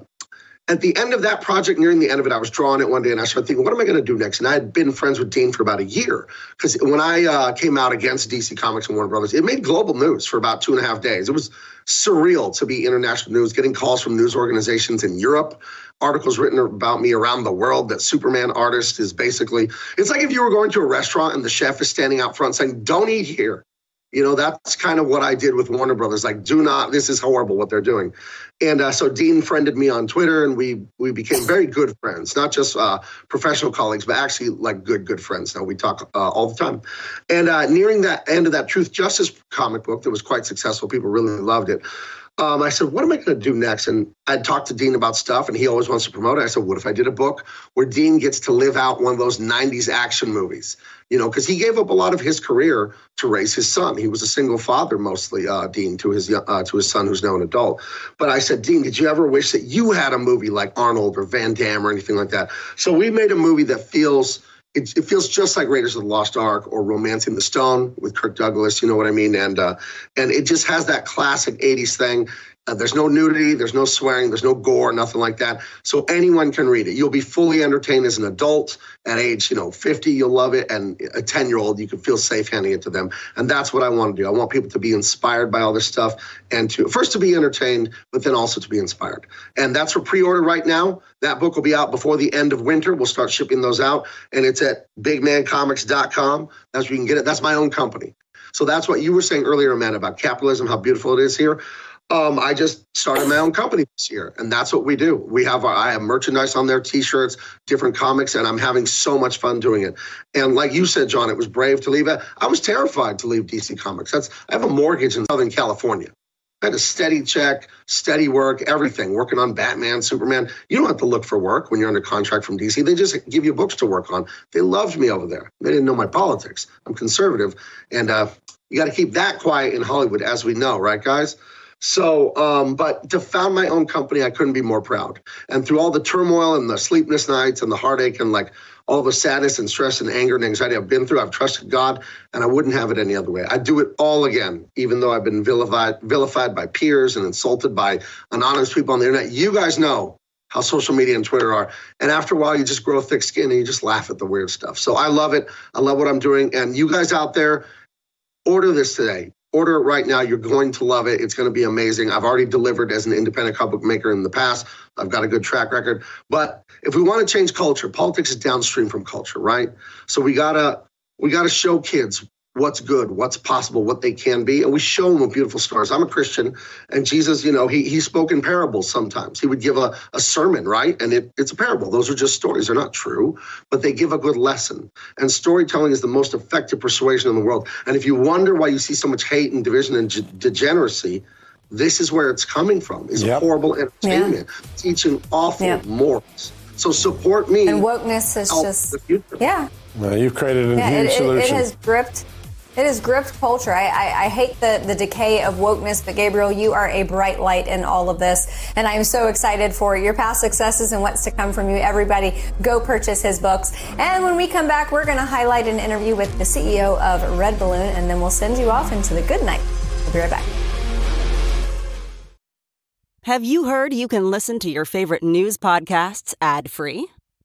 at the end of that project, nearing the end of it, I was drawing it one day and I started thinking, what am I going to do next? And I had been friends with Dean for about a year because when I uh, came out against DC Comics and Warner Brothers, it made global news for about two and a half days. It was surreal to be international news, getting calls from news organizations in Europe, articles written about me around the world that Superman artist is basically, it's like if you were going to a restaurant and the chef is standing out front saying, don't eat here. You know, that's kind of what I did with Warner Brothers. Like, do not, this is horrible what they're doing. And uh, so Dean friended me on Twitter and we we became very good friends, not just uh, professional colleagues, but actually like good, good friends. Now we talk uh, all the time. And uh, nearing that end of that Truth Justice comic book that was quite successful, people really loved it. Um, I said, what am I going to do next? And I'd talked to Dean about stuff, and he always wants to promote it. I said, what if I did a book where Dean gets to live out one of those 90s action movies? You know, because he gave up a lot of his career to raise his son. He was a single father mostly, uh, Dean, to his uh, to his son who's now an adult. But I said, Dean, did you ever wish that you had a movie like Arnold or Van Damme or anything like that? So we made a movie that feels – it, it, feels just like Raiders of the Lost Ark or Romancing the Stone with Kirk Douglas. You know what I mean? And uh, and it just has that classic '80s thing. Uh, there's no nudity, there's no swearing, there's no gore, nothing like that. So anyone can read it. You'll be fully entertained as an adult at age, you know, 50. You'll love it, and a 10 year old, you can feel safe handing it to them. And that's what I want to do. I want people to be inspired by all this stuff, and to first to be entertained, but then also to be inspired. And that's for pre-order right now. That book will be out before the end of winter. We'll start shipping those out, and it's at BigManComics.com. That's where you can get it. That's my own company. So that's what you were saying earlier, Amanda, about capitalism, how beautiful it is here. Um, I just started my own company this year, and that's what we do. We have I have merchandise on there, T-shirts, different comics, and I'm having so much fun doing it. And like you said, John, it was brave to leave. I was terrified to leave DC Comics. That's I have a mortgage in Southern California. I had a steady check, steady work, everything, working on Batman, Superman. You don't have to look for work when you're under contract from DC. They just give you books to work on. They loved me over there. They didn't know my politics. I'm conservative. And uh, you got to keep that quiet in Hollywood, as we know, right, guys? So, um, but to found my own company, I couldn't be more proud. And through all the turmoil and the sleepless nights and the heartache and like all the sadness and stress and anger and anxiety I've been through, I've trusted God, and I wouldn't have it any other way. I'd do it all again, even though I've been vilified, vilified by peers and insulted by anonymous people on the internet. You guys know how social media and Twitter are. And after a while, you just grow thick skin and you just laugh at the weird stuff. So I love it. I love what I'm doing. And you guys out there, order this today order it right now. You're going to love it. It's going to be amazing. I've already delivered as an independent comic maker in the past. I've got a good track record. But if we want to change culture, politics is downstream from culture, right? So we gotta we gotta show kids what's good, what's possible, what they can be. And we show them with beautiful stories. I'm a Christian, and Jesus, you know, he, he spoke in parables sometimes. He would give a, a sermon, right? And it, it's a parable. Those are just stories. They're not true, but they give a good lesson. And storytelling is the most effective persuasion in the world. And if you wonder why you see so much hate and division and g- degeneracy, this is where it's coming from, is yep. horrible entertainment, yeah. teaching awful yep. morals. So support me. And wokeness is just, yeah. Well, you've created a yeah, huge it, solution. It has gripped it has gripped culture. I, I, I, hate the, the decay of wokeness, but Gabriel, you are a bright light in all of this. And I am so excited for your past successes and what's to come from you. Everybody, go purchase his books. And when we come back, we're going to highlight an interview with the CEO of Red Balloon, and then we'll send you off into the good night. We'll be right back. Have you heard you can listen to your favorite news podcasts ad free?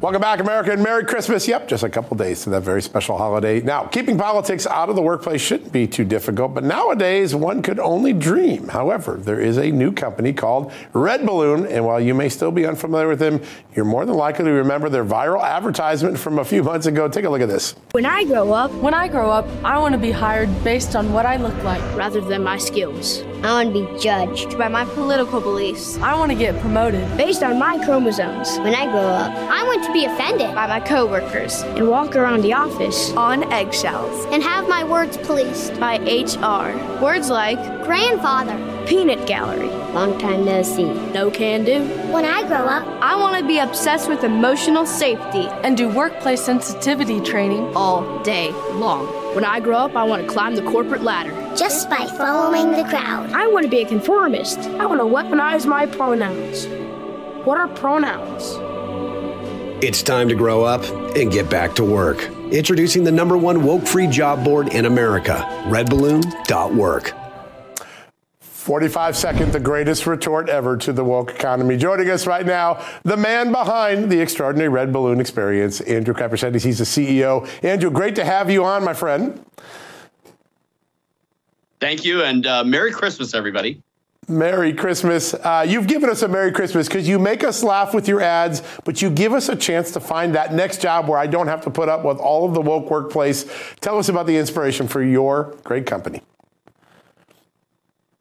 Welcome back, America, and Merry Christmas. Yep, just a couple days to that very special holiday. Now, keeping politics out of the workplace shouldn't be too difficult, but nowadays one could only dream. However, there is a new company called Red Balloon, and while you may still be unfamiliar with them, you're more than likely to remember their viral advertisement from a few months ago. Take a look at this. When I grow up, when I grow up, I want to be hired based on what I look like rather than my skills. I want to be judged by my political beliefs. I want to get promoted based on my chromosomes. When I grow up, I want to be offended by my coworkers and walk around the office on eggshells and have my words policed by HR. Words like grandfather, peanut gallery, long time no see, no can do. When I grow up, I want to be obsessed with emotional safety and do workplace sensitivity training all day long. When I grow up, I want to climb the corporate ladder. Just by following the crowd. I want to be a conformist. I want to weaponize my pronouns. What are pronouns? It's time to grow up and get back to work. Introducing the number one woke free job board in America, redballoon.work. 45 second, the greatest retort ever to the woke economy. Joining us right now, the man behind the extraordinary Red Balloon experience, Andrew Crapuchettes. He's the CEO. Andrew, great to have you on, my friend. Thank you, and uh, Merry Christmas, everybody. Merry Christmas. Uh, you've given us a Merry Christmas because you make us laugh with your ads, but you give us a chance to find that next job where I don't have to put up with all of the woke workplace. Tell us about the inspiration for your great company.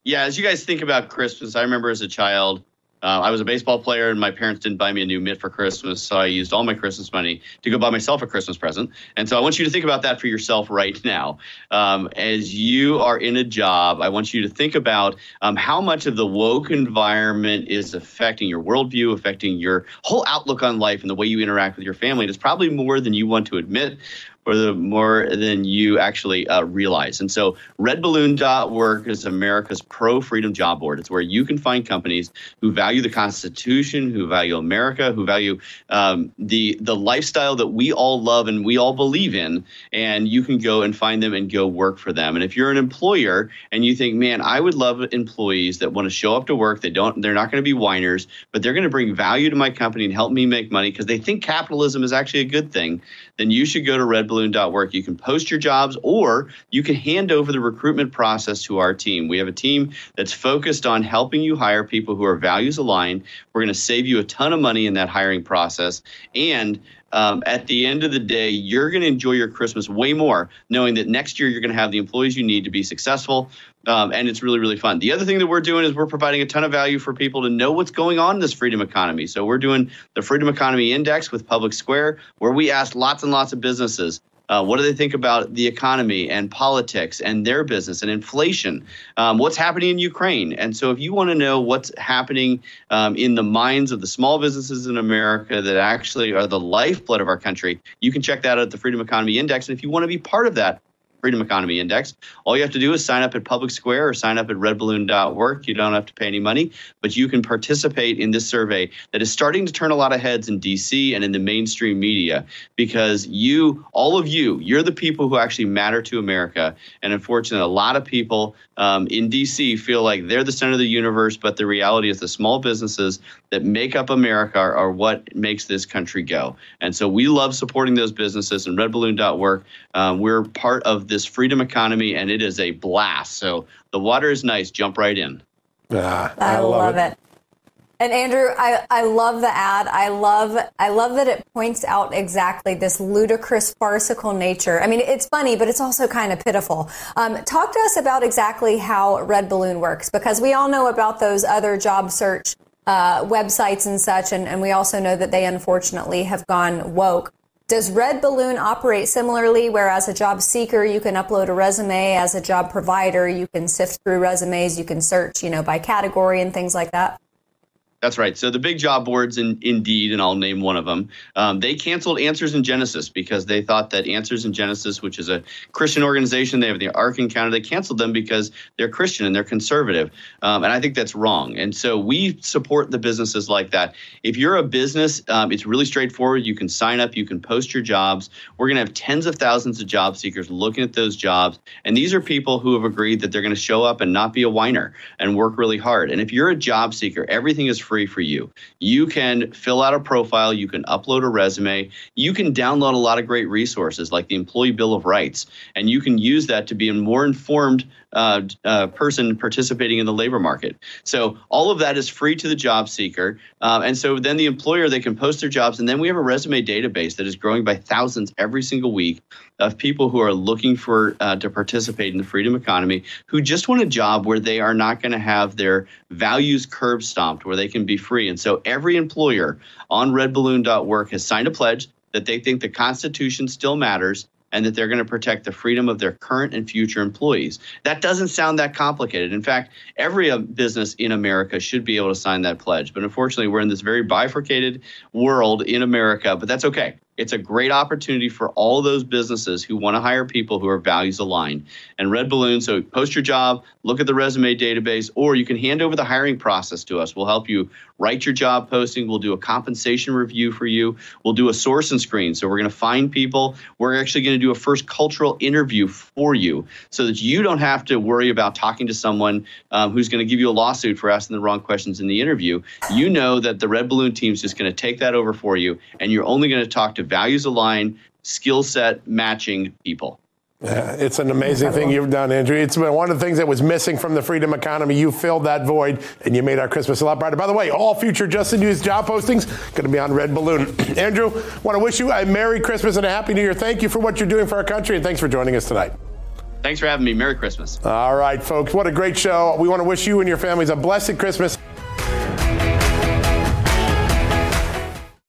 Yeah, as you guys think about Christmas, I remember as a child, uh, I was a baseball player and my parents didn't buy me a new mitt for Christmas. So I used all my Christmas money to go buy myself a Christmas present. And so I want you to think about that for yourself right now. Um, as you are in a job, I want you to think about um, how much of the woke environment is affecting your worldview, affecting your whole outlook on life and the way you interact with your family. It's probably more than you want to admit or the more than you actually uh, realize. And so redballoon.work is America's pro freedom job board. It's where you can find companies who value the Constitution, who value America, who value um, the the lifestyle that we all love and we all believe in. And you can go and find them and go work for them. And if you're an employer and you think, man, I would love employees that want to show up to work, they don't, they're not going to be whiners, but they're going to bring value to my company and help me make money because they think capitalism is actually a good thing, then you should go to Red balloon.work. You can post your jobs or you can hand over the recruitment process to our team. We have a team that's focused on helping you hire people who are values aligned. We're going to save you a ton of money in that hiring process. And um, at the end of the day, you're going to enjoy your Christmas way more knowing that next year you're going to have the employees you need to be successful. Um, and it's really, really fun. The other thing that we're doing is we're providing a ton of value for people to know what's going on in this freedom economy. So we're doing the Freedom Economy Index with Public Square, where we ask lots and lots of businesses uh, what do they think about the economy and politics and their business and inflation? Um, what's happening in Ukraine? And so, if you want to know what's happening um, in the minds of the small businesses in America that actually are the lifeblood of our country, you can check that out at the Freedom Economy Index. And if you want to be part of that, Freedom Economy Index. All you have to do is sign up at Public Square or sign up at redballoon.work. You don't have to pay any money, but you can participate in this survey that is starting to turn a lot of heads in DC and in the mainstream media because you, all of you, you're the people who actually matter to America. And unfortunately, a lot of people um, in DC feel like they're the center of the universe, but the reality is the small businesses that make up America are, are what makes this country go. And so we love supporting those businesses and redballoon.work. Um, we're part of this freedom economy and it is a blast. So the water is nice. Jump right in. Ah, I, love, it. And Andrew, I, I love the ad. I love I love that it points out exactly this ludicrous, farcical nature. I mean, it's funny, but it's also kind of pitiful. Um, talk to us about exactly how Red Balloon works, because we all know about those other job search uh, websites and such, and, and we also know that they unfortunately have gone woke. Does Red Balloon operate similarly, where as a job seeker, you can upload a resume, as a job provider, you can sift through resumes, you can search, you know, by category and things like that? That's right. So the big job boards, in Indeed, and I'll name one of them, um, they canceled Answers in Genesis because they thought that Answers in Genesis, which is a Christian organization, they have the Ark Encounter, they canceled them because they're Christian and they're conservative. Um, and I think that's wrong. And so we support the businesses like that. If you're a business, um, it's really straightforward. You can sign up, you can post your jobs. We're going to have tens of thousands of job seekers looking at those jobs. And these are people who have agreed that they're going to show up and not be a whiner and work really hard. And if you're a job seeker, everything is free for you. You can fill out a profile, you can upload a resume, you can download a lot of great resources like the Employee Bill of Rights, and you can use that to be more informed uh, uh, person participating in the labor market. So all of that is free to the job seeker, um, and so then the employer they can post their jobs, and then we have a resume database that is growing by thousands every single week of people who are looking for uh, to participate in the freedom economy who just want a job where they are not going to have their values curb stomped, where they can be free. And so every employer on redballoon.work has signed a pledge that they think the Constitution still matters and that they're going to protect the freedom of their current and future employees. That doesn't sound that complicated. In fact, every uh, business in America should be able to sign that pledge. But unfortunately, we're in this very bifurcated world in America, but that's okay It's a great opportunity for all those businesses who want to hire people who are values aligned. And Red Balloon, so post your job, look at the resume database, or you can hand over the hiring process to us. We'll help you write your job posting. We'll do a compensation review for you. We'll do a source and screen. So we're going to find people. We're actually going to do a first cultural interview for you so that you don't have to worry about talking to someone um, who's going to give you a lawsuit for asking the wrong questions in the interview. You know that the Red Balloon team is just going to take that over for you, and you're only going to talk to values aligned, skill set matching people. Yeah, it's an amazing thing you've done, Andrew. It's been one of the things that was missing from the freedom economy. You filled that void, and you made our Christmas a lot brighter. By the way, all future Just the News job postings going to be on Red Balloon. [clears throat] Andrew, want to wish you a Merry Christmas and a Happy New Year. Thank you for what you're doing for our country, and thanks for joining us tonight. Thanks for having me. Merry Christmas. All right, folks. What a great show. We want to wish you and your families a blessed Christmas.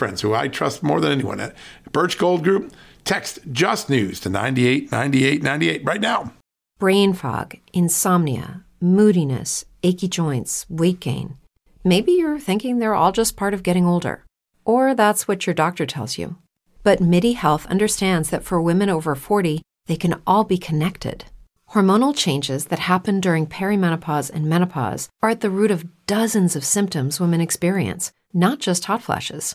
friends who I trust more than anyone at Birch Gold Group, text Just News to 989898 right now. Brain fog, insomnia, moodiness, achy joints, weight gain. Maybe you're thinking they're all just part of getting older, or that's what your doctor tells you. But MIDI Health understands that for women over 40, they can all be connected. Hormonal changes that happen during perimenopause and menopause are at the root of dozens of symptoms women experience, not just hot flashes.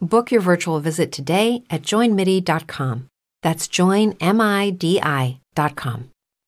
Book your virtual visit today at joinmidi.com. That's joinmidi.com.